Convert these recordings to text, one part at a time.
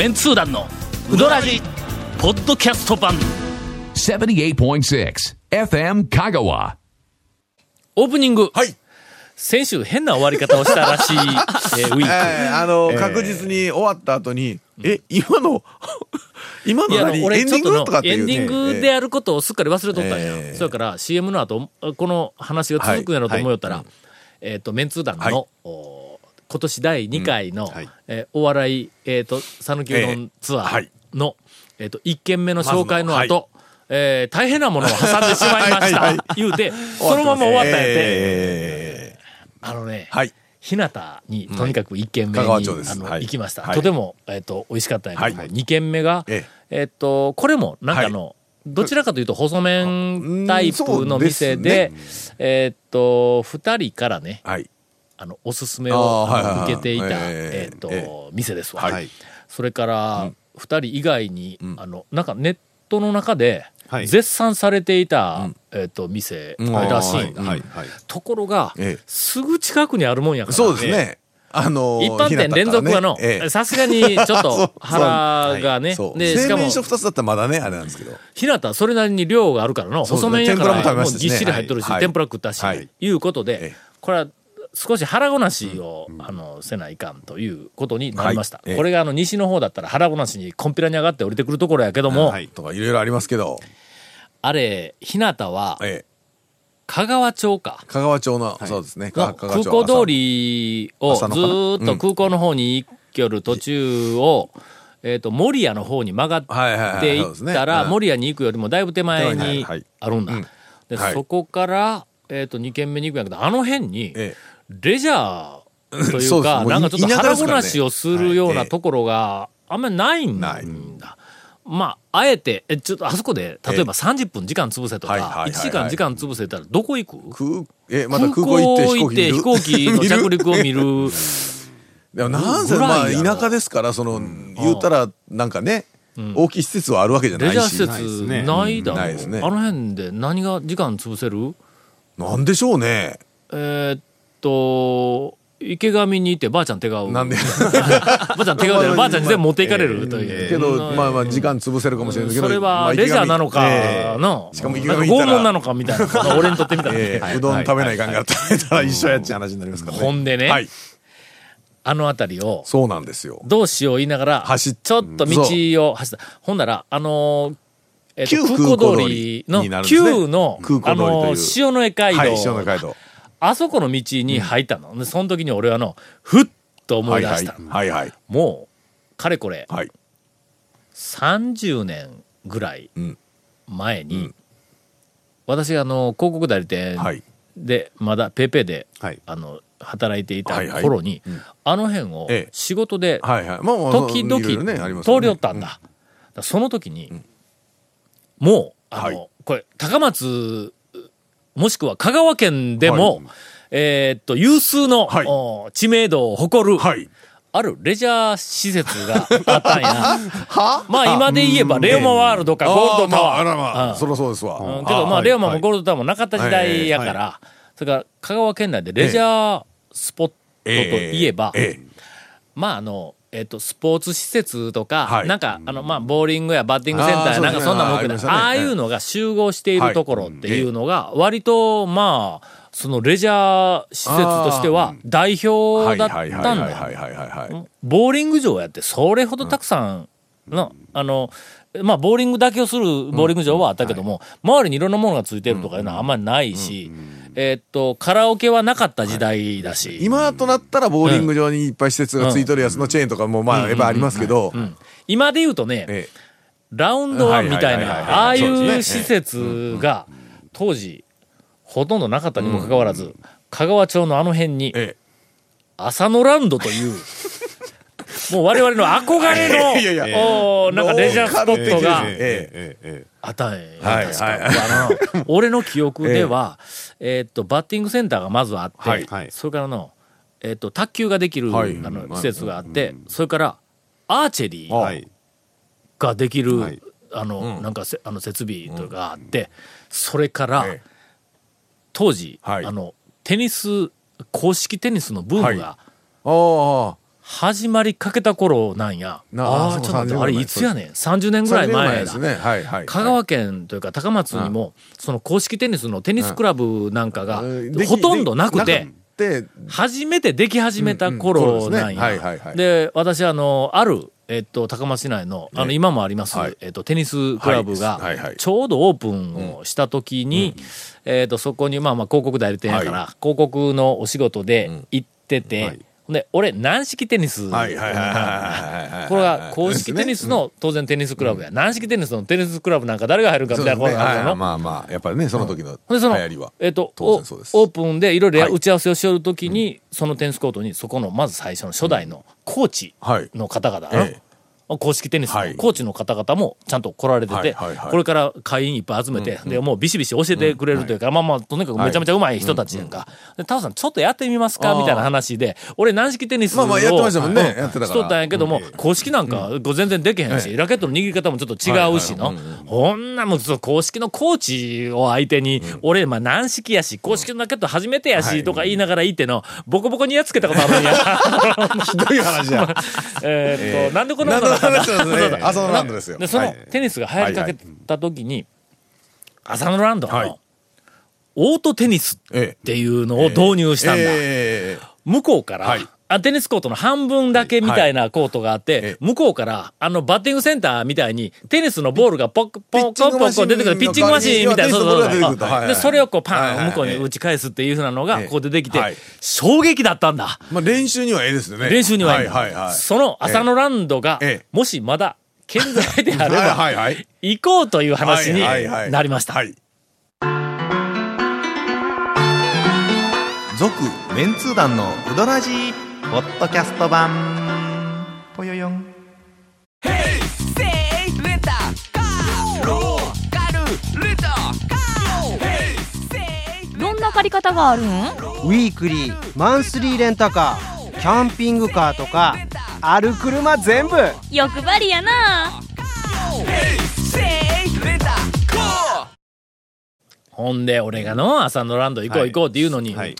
メンツー団のウドラジポッドキャスト版。78.6 FM Kagawa. オープニング、はい。先週変な終わり方をしたらしい、えーウィーク、えーあの、確実に終わった後に、え、今の、今のの何？エンディン俺ちょっとのグ？とかっていう、ね。エンディングであることをすっかり忘れとったんや、ええそれから CM の後この話が続くんやろうと思いよったら、えっ、とメンツー団の、はい。お今年第2回の、はい。えーお笑いえっ、と讃岐うどんツアーの、えっ、と1軒目の紹介の後、まえー大変なものを挟んでしまいました。はいはい言うてそのまま終わったんやて、えあのね、ーはい。日向にとにかく1軒目に、香川町です。あのはい。行きました、はい。とても、えっと美味しかったんやけども、はい2軒目が、ええ。っとこれもなんかの、どちらかというと細麺タイプの店でうんそえっと2人からねはい。あのおすすめを受けていた、えっとえ店ですわ、はい。それから2人以外に、ん。あのなんかネットの中ではい。絶賛されていた、えっと店うん。らしい。ところが、ええ。すぐ近くにあるもんやから。そうですね。あのー、一般店連続はの。さすがにちょっと 腹がね。で、しかも製麺、所二つだったらまだね、あれなんですけど。日向それなりに量があるからの、細麺やから、もうぎっしり入っとるし、はい。天ぷら食ったし、はい。いうことでええ、これは少し腹ごなしを、あの、せないかんということになりました。はい。ええ。これがあの、西の方だったら腹ごなしにコンピラに上がって降りてくるところやけども、はいとかいろいろありますけど。あれ、日向は、ええ。香川町か。香川町の、そうですね。の香川町空港通りをずっと空港の方に行きよる途中を、えっ、と、守谷の方に曲がはいはいはいっていったら、うん。守谷に行くよりもだいぶ手前はいにはいあるんだ。うん。で、はい。そこから、えっ、と、2軒目に行くんやけど、あの辺に、えレジャーとい そうか、なんかちょっと腹ごなしをするようはいなところがあんまりないんだ。まあ、あえて、え、ちょっとあそこで、例えば30分時間潰せとか、はいはいはいはい。1時間時間潰せたらどこ行く？空、え、また空港行って飛行機の着陸を見る。でもなんせ、まあ、田舎ですから、その、言うたら、なんかね、大きい施設はあるわけじゃないし。レジャー施設ねないだろ、ないですね。あの辺で何が時間潰せる？なんでしょうね。えーっと、池上にいてばあちゃん手がなんで？ばあちゃん手がで ばあちゃんに全部持っていかれるという。けど、まあまあ、時間潰せるかもしれないけど。それまあはレジャーなのか、ええの、しかも池上拷問なのかみたいな、まあ俺にとってみたらね、ええうどん食べないかんから食べたら一緒やっちゃう話になりますからね。ほんでねはい。あの辺りを、そうなんですよ。どうしよう言いながら、走っちょっと道を走った。ほんなら、あのーえっと旧空港通りの旧の、あのー塩の江街道、はい、塩の街道。あそこの道に入ったの。でその時に俺はの、ふっと思い出した。はいはい。もう、かれこれ、はい。30年ぐらいうん前に、うん私があの、広告代理店はい。で、まだペイペイで、はい。あの、働いていたはいはい頃に、うんあの辺をええ仕事で時々通り寄ったんだ。その時に、もう、あの、はいこれ、高松、もしくは香川県でも、はい。えーっと、有数の、はい。お知名度を誇る、はい。あるレジャー施設があったんや。は？まあ今で言えば、レオマワールドかゴールドタワー。あーまあ、あらまあ、うん。そりゃそうですわ。うん。けど、まあ、レオマもゴールドタワーもなかった時代やかはら、それから、香川県内でレジャースポットといえば、ええ。まあ、あの、えっと、スポーツ施設とか、はい。なんか、あの、まあ、ボーリングやバッティングセンターなんかそんなもんああいうのが集合しているところっていうのが、割と、まあ、そのレジャー施設としては代表だったはいんだはいはいはいはい。ボーリング場やってそれほどたくさんの、あの、まあ、ボーリングだけをするボーリング場はあったけども、周りにいろんなものがついてるとかいうのはあんまりないし、えーっと、カラオケはなかった時代だし、今となったらボーリング場にいっぱい施設がついとるやつのチェーンとかもまあやっぱありますけど、今で言うとね、えラウンドワンみたいはいはいはいはいな、ああいそう施設が、当時、ほとんどなかったにもかかわらず、香川町のあの辺に、え浅野ランドという、もう我々の憧れの、いやいやおーなんかレジャースポットがあったんや。はい確かはいあの 俺の記憶では、えーっと、バッティングセンターがまずあって、はいはい。それからの、えーっと、卓球ができる、はい。あの施設があって、それから、アーチェリーはい。ができる、はい。あの、なんかせあの設備とかがあって、それから、ええ。当時、はい。あの、テニス、公式テニスのブームがああ、始まりかけた頃なんや。なああ、ちょっと待って、30あれいつやねん？30年ぐらい前だ。ですね。はいはい。香川県というか高松にも、その公式テニスのテニスクラブなんかがほとんどなくて、で初めてでき始めた頃なんや。で、私、あの、ある、えっと、高松市内の、あの、今もありますはい、えっと、テニスクラブがちょうどオープンをした時に、えっと、そこに、まあまあ、広告代理店やから、広告のお仕事で行ってて、で、俺、軟式テニス。これが公式テニスの当然テニスクラブや。軟式テニスのテニスクラブなんか誰が入るかみたいなことがあるの。まあまあ、やっぱりね、その時の流行りは。、えっと、当オープンでいろいろはい。打ち合わせをしよるときに、そのテニスコートに、そこの、まず最初の初代のコーチはい。の方々、ええ公式テニスはい。のコーチの方々もちゃんと来られてて、これから会員いっぱい集めて、で、もうビシビシ教えてくれるというか、まあまあ、とにかくめちゃめちゃうまい人たちやんか。で、タオさん、ちょっとやってみますか？みたいな話で、俺軟式テニスを、まあまあやってましたもんね。うやってたから。しとったんやけども、公式なんか、全然できへんし、ラケットの握り方もちょっと違うしの、ほんなもん、その公式のコーチを相手に、俺、まあ軟式やし、公式のラケット初めてやし、とか言いながら言っての、ボコボコにやっつけたことあるんや。ひどい話や。えーっと、なんでこんなこと浅野ランドですよ。で、そのはい。テニスが流行りかけた時に、浅野ランドはい。の、オートテニスえっていうのを導入したんだ。ええ。向こうから、はいあテニスコートの半分だけみたいなコートがあって、ええ向こうから、あの、バッティングセンターみたいに、テニスのボールがポッ、ポッ、ポッ、ポッ、出てくる、ピッチングマシーンみたいな、そうそうテニスのボールが出てくるとはいはいで、それをこう、パン、はいはい向こうに打ち返すっていうふうなのが、ええこう出てきてはい、衝撃だったんだ。まあ練習にはええですよね。練習にはいいのはいはいはい。その浅野ランドがええ、もしまだ健在であれば、はいはいはい。行こうという話にはいはいはいなりました。はい。続メンツー団のウドラジーポッドキャスト版。ぽよよん。どんな借り方があるん？ウィークリーマンスリーレンタカーキャンピングカーとかある車全部。欲張りやな。ほんで、俺がの、浅野ランド行こう行こうって言うのに、はい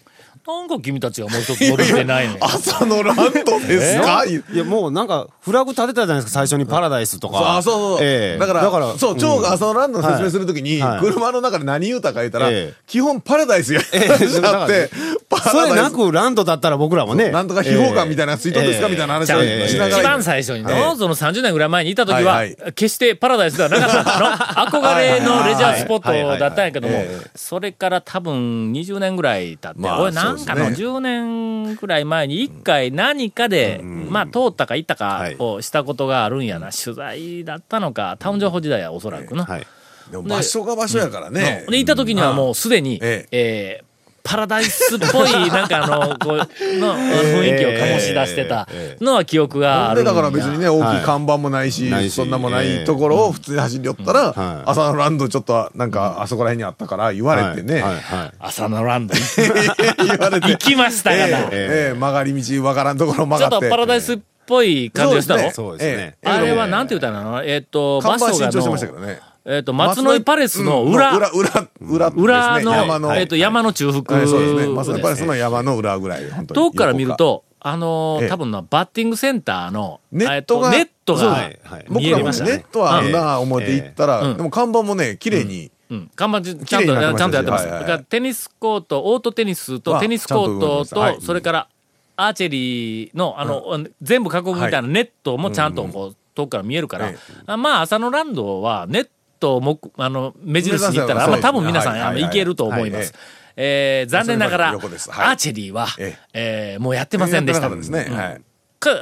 なんか君たちがもう一つ戻ってないねん。朝のランドですか？いや、もうなんか、フラグ立てたじゃないですか、最初にパラダイスとか。あ、そうそう。ええ。だから、だから、そう、超が朝のランドの説明するときに、はい。車の中で何言うたか言ったら、ええ。基本パラダイスやええ。らっしゃって、パそれな。くランドだったら僕らもね。なんとか秘宝館みたいなツイートですかみたいな話をしながら。一番最初にの、ええ。その30年ぐらい前にいた時は、はいは決してパラダイスではなかったの。憧れのレジャースポットだったんやけどもそれから多分20年ぐらい経って、まあ俺なんかのそうですね。10年ぐらい前に一回何かで、まあ通ったか行ったかをしたことがあるんやな。取材だったのか、タウン情報時代はおそらくの。はい。でも場所が場所やからね。で、行った時にはもうすでに、え。えーパラダイスっぽい、なんかあの、こう、の、雰囲気を醸し出してたのは記憶があるだ。から別にね、大きい看板もないし、そんなもないところを普通に走り寄ったら、はい。朝のランドちょっとなんかあそこら辺にあったから言われてね。朝のランド。言われて。行、きましたから。ええええ曲がり道わからんところ曲ちょっがって。とパラダイスっぽい感じでしたの？そうですね。ええあれはなんて言ったらいいの？えっと、場看板所が新調してましたけのどね。えっと、松の井パレスの裏、うん裏、裏、裏裏の、山の、えっと、山の中腹はいそうですね。松のパレスの山の裏ぐらい。遠くから見ると、あの多分な、バッティングセンターの、ネットがえっとネットが僕らも。ネットはあんな思って行ったら、うん。でも看板もね、綺麗に、うん、看板ちちゃんと、ちゃんとやってます。だからテニスコート、オートテニスとはテニスコートと、それからアーチェリーの、あの、全部囲むみたいなネットもちゃんとこう、遠くから見えるから、まあ、浅野ランドはネットをもくあの、目印に行ったら、まあ、多分皆さん、あの、いけると思います。はい。えー残念ながら、アーチェリーは、ええ。ーもうやってませんでした。か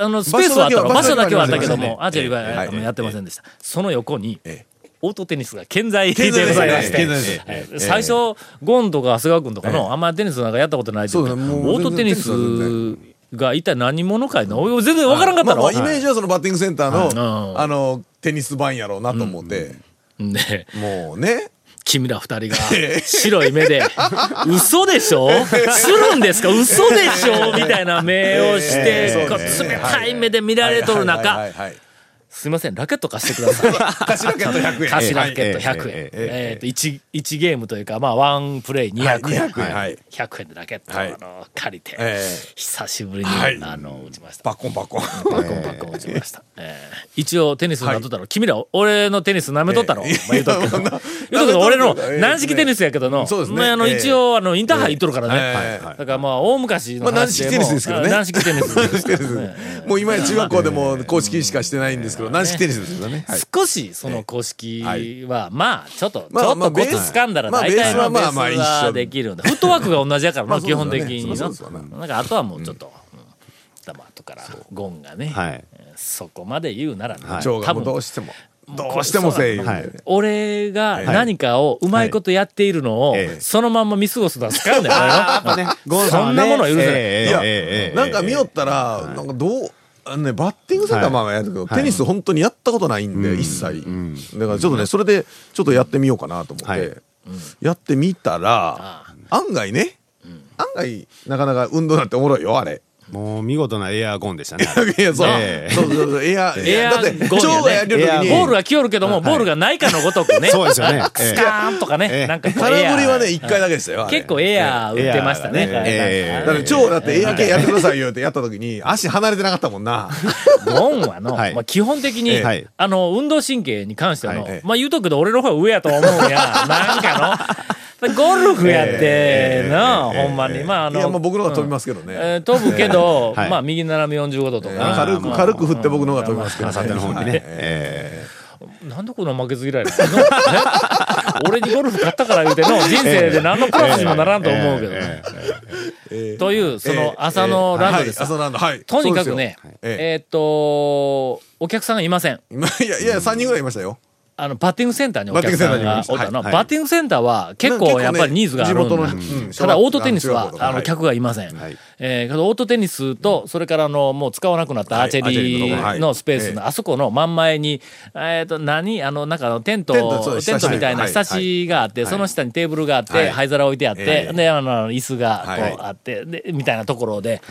あのスペースはあったの場場所所だけはあったけども、アーチェリーは、やってませんでした。その横に、えオートテニスが健在でございまして、最初、ゴンとか長谷川君とかの、あんまりテニスなんかやったことないというかそうですね。もうオートテニスが一体何者かいの？俺全然。わからんかったの、イメージはそのバッティングセンターの、うん。あの、テニス版やろうなと思って、で、もうね、君ら二人が 白い目で、嘘でしょ？するんですか？嘘でしょ？みたいな目をして、冷たい目で見られとる中、すいません、ラケット貸してください。貸しラケット100円。貸しラケットええ100円。えと、1、1ゲームというか、まあ、ワンプレイ200円。はい200円はい100円でラケットあの借りて、え久しぶりに、はいあの、打ちました。パッコンパッコン。パッコンパッコン打ちました。えー一応テニスなっとったろ、君ら俺のテニス舐めとったろ、ええまあ、言うとくけど。言うとくけど俺のええ軟式テニスやけどの、そうですね。まあ、あの、ええ一応、あの、インターハイ行っとるからね。ええだからまあ、大昔のまあ軟式テニスですけどね。あ軟式テニス。もう今や中学校でも公式しかしてないんですけど、軟式テニスですよね。はい。少しその公式は、まあ、ちょっと、まあちょっとコツ掴んだらまあ大体のベベースはできるんだ。フットワークが同じやからな、基本的になんか、あとはもうちょっと、うんだまあ後から、ゴンがね、はい。そこまで言うならね、はい。長がもうどうしても、どうしてもせえ言うてはい。俺が何かをうまいことやっているのをそのまんま見過ごすのは好かんだよ。ねゴンさんはね。そんなものは許せない。いやええええ。ええなんか見よったら、なんかどう、あのね、バッティングセンターはまあやるけど、テニス本当にやったことないんで、一切。だからちょっとね、それでちょっとやってみようかなと思っはい。て、やってみたら、案外ね、案外、なかなか運動なんておもろいよ、あれ。もう見事なエアゴンでしたね。いや、そう。ええそうそうそう、エア、エアだって、ゴンやね蝶がやるときエアに、ボールが来よるけども、ボールがないかのごとくね。そうですよねスカーンとかね。ええなんか空振りはね、エ一回だけでしたよ。結構エアー打ってましたね。ええだから、蝶だってエア系やってくださいよってやったときに、足離れてなかったもんな。ゴンはの、はいまあ基本的に、あの、運動神経に関しての、はいまあ言うとくけど俺の方が上やと思うんや。なんかの、ゴルフやってな、ほんまに。まああの、いや、もう僕の方が飛びますけどね。えー飛ぶけど、はい。まあ右斜め45度とか。な、軽く、軽く振って僕の方が飛びますけどあさっての方にね。なんでこんな負けず嫌いな 俺にゴルフ買ったから言うての、人生で何のプラスにもならんと思うけど。ええー。という、その朝のランドです。はい。朝のランド、はい。とにかくね、ええーっと、お客さんがいません。いや、いや、3人ぐらいいましたよ。あの、バッティングセンターにお客さんがおったの。はいバッティングセンターは結構やっぱりニーズがあるのただ、オートテニスはあの、客がいません。はい。えーオートテニスと、それから、あの、もう使わなくなったアーチェリーリのスペースえの、あそこの真ん前に、えっと、何？あの、なんかあの、テント、テントみたいなはい。下地があって、はい。その下にテーブルがあって、はい。灰皿置いてあってえ、えで、あの、椅子がこはい。うあって、で、みたいなところで、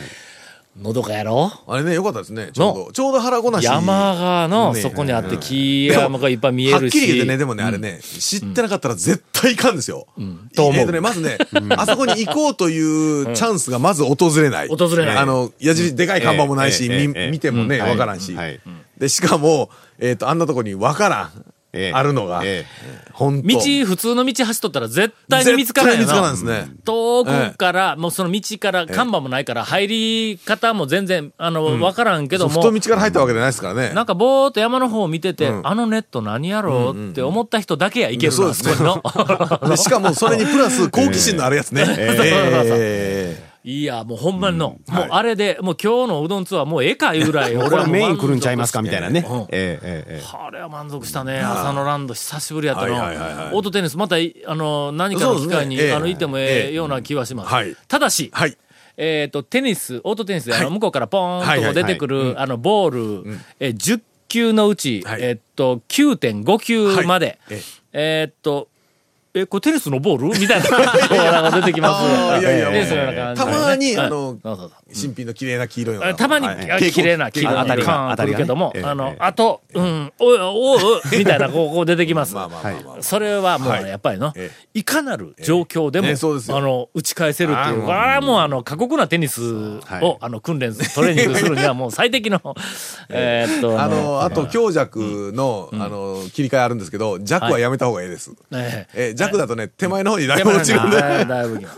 のどかやろ？あれね、よかったですね。ちょうど。ちょうど腹ごなし。山がの、ねそこにあって、木山がいっぱい見えはっるし。きり言ってね、でもね、あれね、知ってなかったら絶対いかんですよ。と思うえね、まずね、あそこに行こうというチャンスがまず訪れない。訪れないあの、矢印、でかい看板もないし、見てもね、うんわからんしはい。で、しかも、えっと、あんなとこにわからん。ええ。あるのが。え。ほんと。道、普通の道走っとったら絶対に見つからない絶対よな。見つからんですね。遠くから、もうその道から看板もないから、入り方も全然、あの、わからんけども、太道から入ったわけじゃないですからね。なんかぼーっと山の方を見てて、うん。あのネット何やろう？って思った人だけやいけるな、そうですね。しかも、それにプラス、好奇心のあるやつね。ええいや、もうほんまにの、もうあれで、もう今日のうどんツアーもうええかいうぐらい、これはメイン来るんちゃいますか？みたいなね。うん。えええええあれは満足したね。朝のランド久しぶりやったの。オートテニス、またい、あの、何かの機会に、あの、行ってもええええ。ような気はします。はい。ただし、はい。えっ、と、テニス、オートテニスで、あの、向こうからポーンと出てくる、あの、ボール、えー10球のうち、はい。えっと、9.5球まで、えっと、え、これテニスのボール？みたいな、こうなんか出てきます。いやいやテニスのような感じ。でねたまに、うんあの新品の綺麗な黄色いのが。たまに、綺麗な黄色い当たりるけども、ええあのえ、えあと、うん、おいおみたいな、こう、こう出てきます。それはもう、はい。やっぱりの、えいかなる状況でも、ええ。そうですよ。あの、打ち返せるっていう、これはもう、あの、過酷なテニスを、はい。あの、訓練する、トレーニングするには もう最適の、えーっと、あの、あと強弱の、あの、切り替えあるんですけど、弱はやめた方がいいです。ええ。ー弱だとね、手前の方にだいえぶ落ちるんで、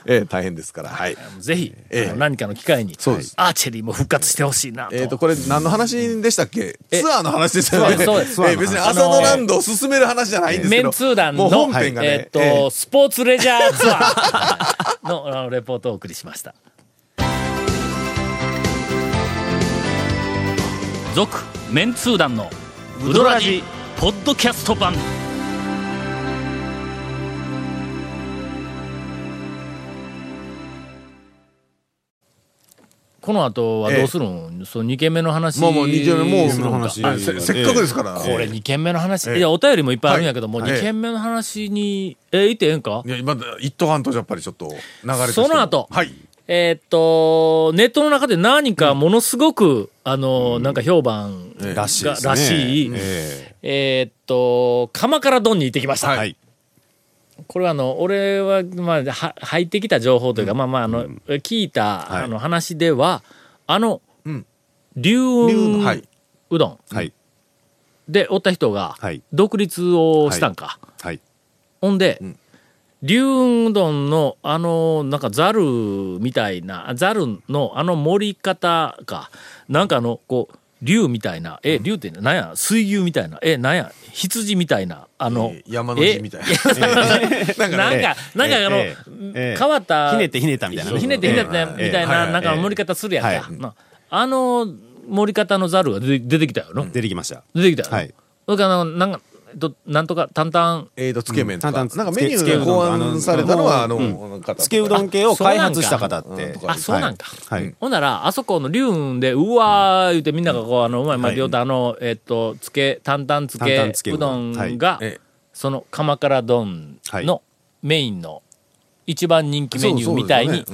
えー大変ですから。はい。ぜひ、何かの機会に、アーチェリーも復活してほしいなと。えっと、これ何の話でしたっけ？ツアーの話でしたよね。そうです別に朝のランドを進める話じゃないんですけど。メンツー団の。えーっと、えースポーツレジャーツアー のレポートをお送りしました。続、メンツー団のウドラジポッドキャスト版。この後はどうするん、その2件目の話。もうもう二件目もうするんか話。あせせっかくですから。これ2件目の話、ええ。いや、お便りもいっぱいあるんやけども、はい。2件目の話に、え、言ってええんか？いや、今、一斗半とやっぱりちょっと流れその後？はい。えーっと、ネットの中で何かものすごく、あの、なんか評判らしいね。がらしい。ええ。ーっと、釜から丼に行ってきました。えはい。これはあの、俺は、まあ、は入ってきた情報というか、まあまあ、あの、聞いた、はい。あの話では、あの、ん。龍龍雲のはい。うどん。はい。でおった人がはい、独立をしたんか。はい。ほんで、龍雲うどんの、あの、なんかザルみたいな、ザルのあの盛り方か、なんかあの、こう、竜みたいな、え、竜ってなんや、水牛みたいな、え、なんや、羊みたいな、あの、えー山の字みたいなえ なんか、なんか、あの、ええ変わった、ひねってひねったみたいな。ひねってひねってええみたいな、なんか盛り方するやんか。あの盛り方のザルが出てきたよの。出てきました。出てきたよ。はい。それから、なんか、えっとなんとか、担々、えーと、つけ麺とか。うんなんかメニュつけーが考案されたのは、あの、方つけうどん系を開発した方って。そうなん。かあ、そうなんか。はい。ほんなら、あそこの龍雲で、うわー言うてみんながこう、あの、うまいまい。両手、あの、えっと、つけ、担々つけうどん。んが、え。その鎌倉丼のメインの一番人気メニューみたいに。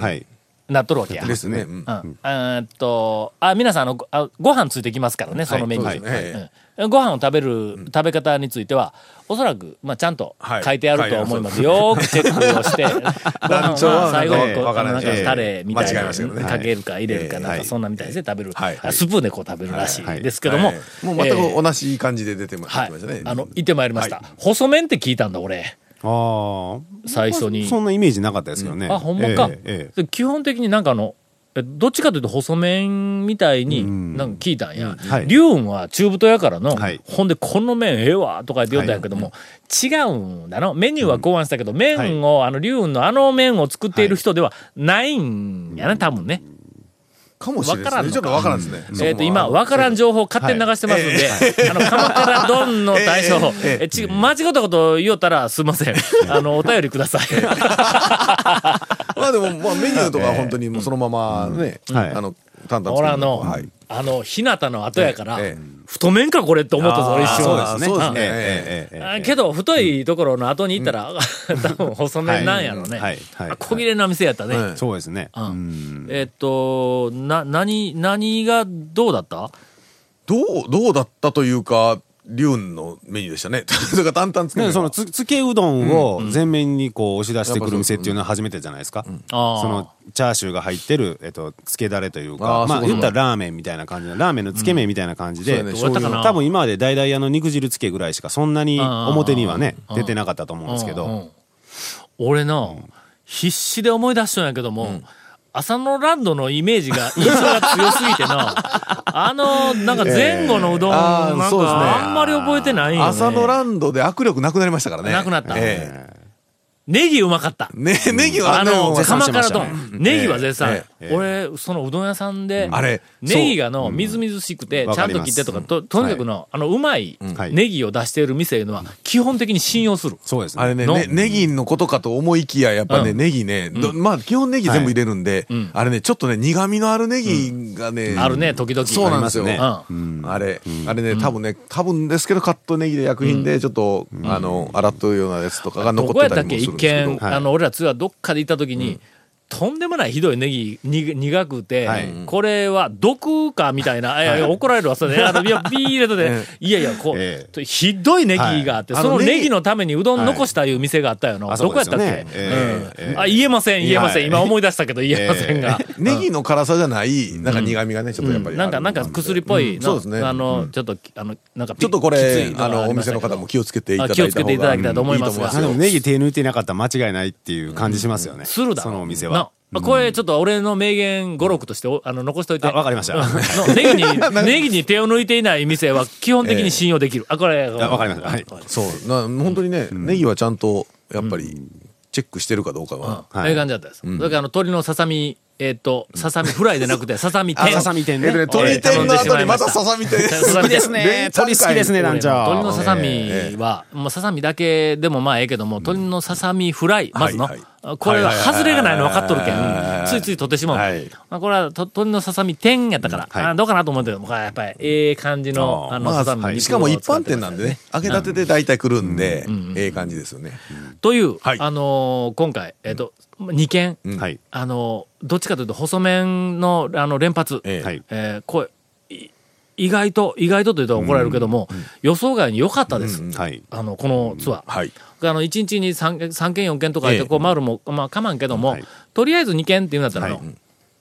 なっとるわけや。ですね。うん。うん。えーっと、あ、皆さん、あの、ご飯ついてきますからね、そのメニュー。ご飯を食べる、食べ方については、おそらく、まあ、ちゃんとはい。書いてあると思います。よーくチェックをして、ご飯団長はは最後、なんかこうなんかタレみたいなかけるか入れるかなんか、はい。そんなみたいですね、食べる。スプーンでこう食べるらしはいいですけども。はい、もう全えーく同じ感じで出てましたね。。あの、行ってまいりました。細麺って聞いたんだ、俺。ああ。最初に。そんなイメージなかったですけどね。あ、ほんまか。えええで基本的になんかあの、えどっちかというと細麺みたいにんなんか聞いたんや。はい龍雲は中太やからの、はいほんでこの麺ええわとか言って言ったんやけども、違うんだの。メニューは考案したけど、麺を、あの龍雲のあの麺を作っている人ではないんやね、多分ね。かもしれないですね。わからんのかちょっとわからんですね。えっ、と、今、わからん情報勝手に流してますんで、あの、鎌倉丼の対象、えええ、ち、間違ったこと言おったらすいません。あの、お便りください。まあでも、まあ、メニューとか本当にもうそのままね、あの淡々と俺あの、あの日向の後やから、太麺かこれって思ったぞ一瞬そうですね。けど太いところの後に行ったら、多分細麺なんやろね、はい。小切れな店やったね、そうですね、えっとな何何がどうだった？どうどうだったというか龍のメニューでしたね。それから淡々つけそのつつけうどんを全面にこう押し出してくる店っていうのは初めてじゃないですか。ああ。そのチャーシューが入ってる、えっと、つけだれというあか、まあーそう。か言ったらラーメンみたいな感じの、ラーメンのつけ麺みたいな感じで、うん。ね。多分今まで大々屋の肉汁つけぐらいしかそんなに表にはね出てなかったと思うんですけど、うん。うん。俺な、必死で思い出したんやけども、浅野ランドのイメージが、印象が強すぎてな、あの、なんか前後のうどん、なんかあんまり覚えてないよ、ね。朝のランドで握力なくなりましたからね。なくなった。えネギうまかった。えね、ネギはあの、絶賛鎌倉してましたね。丼。ネギは絶賛。え。え。え俺、そのうどん屋さんで、あれネギがの、みずみずしくて、ちゃんと切ってとか、と、とにかくの、あの、うまいはい。ネギを出している店いうのは、基本的に信用する。そうですね。あれねのね、ネギのことかと思いきや、やっぱね、うん。ネギね、どまあ基本ネギ全部入れるんでん、あれね、ちょっとね、苦味のあるネギがね、あるね、時々。そうなんですよ。ありまうん。あれ、あれね、多分ね、多分ですけど、カットネギで薬品で、ちょっと、あの、洗っとるようなやつとかがど残こやってたりもするんで。すけ見、あの、俺らツアーどっかで行った時に、とんでもないひどいネギ、に苦くて、はい。これは毒かみたいな、い。やいや怒られるわ、それ、あの、いや、ビー入れとで、いやいや、こう、えひどいネギがあって、そのはいあのネギ。のためにうどん残したいう店があったよの。あどこやったっけ、ねええうん。あ、言えません、言えません。はい今思い出したけど言えませんが。ネギの辛さじゃない、なんか苦味がね、ちょっとやっぱり。なんか、なんか薬っぽいの、そうですね。あの、ちょっと、あの、なんかピ、ちょっとこれあの、お店の方も気をつけていただいたあ気をつけていただきたいと思いますが。あでもよネギ手抜いてなかったら間違いないっていう感じしますよね。するだろそのお店なは。これちょっと俺の名言語録としておあの残しといて。あわかりましたネギに、ネギに手を抜いていない店は基本的に信用できる。あ、これ。あわかりました。はい。そう。な本当にね、ネギはちゃんと、やっぱり、チェックしてるかどうかは。ああいう感じだったです。それからあの鶏のささみ、えっと、ささみフライでなくて、ささみ天。ささみ店ねえっとね、。鶏天の後にまたささみ天。ささみですね鶏好きですね団長鶏のささみは、もうささみだけでもまあええけども、鶏のささみフライ、まずのはいはい、これは外れがないの分かっとるけん、はいついつい取ってしまう。はい。まあこれはと鶏のささみ天やったから、はい。あどうかなと思うけどやっぱりええ感じの、あの、まささみあ、肉をしかも一般店なんでね、揚げたてで大体来るんで、ええ感じですよね。という、はい。あのー今回、えっ、と、2件、うん。はい。あのーどっちかというと細麺の、あの、連発。ええ。はい。えー意外と、意外とと言うと怒られるけども、予想外に良かったです。はい。あの、このツアー。はい。あの、1日に 3, 三件4件とか言って、ええこう、回るも、まあ、かまんけども、はいとりあえず2件っていうんだったらの、はい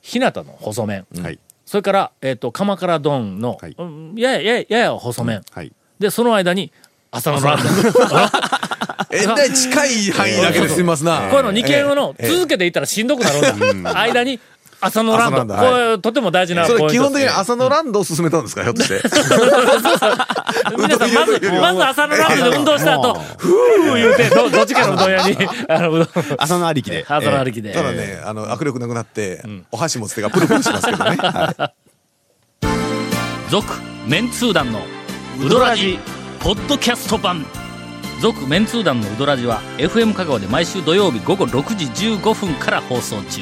日向の細麺。はい。それから、えっ、と、鎌倉丼の、やや、やや、やや細麺。はい。で、その間に、朝のランド。えらい近い範囲だけで済みますな。こういうの2件をの、ええ続けていったらしんどくなるんだ。間に、朝のランド。朝のランドはい。これ、とても大事なそポイントれ基本的に朝のランドを進めたんですか、ひょっとして。皆さん、まず、まず朝のランドで運動した後、ふー言うて、どどっちかのうどん屋に、あの、うどん、朝のありきで。朝の歩きで。ただね、あの、握力なくなって、お箸持つ手がプルプルしますけどね。はい。続メンツー団のウドラジポッドキャスト版。続メンツー団のウドラジは FM 香川で毎週土曜日午後6時15分から放送中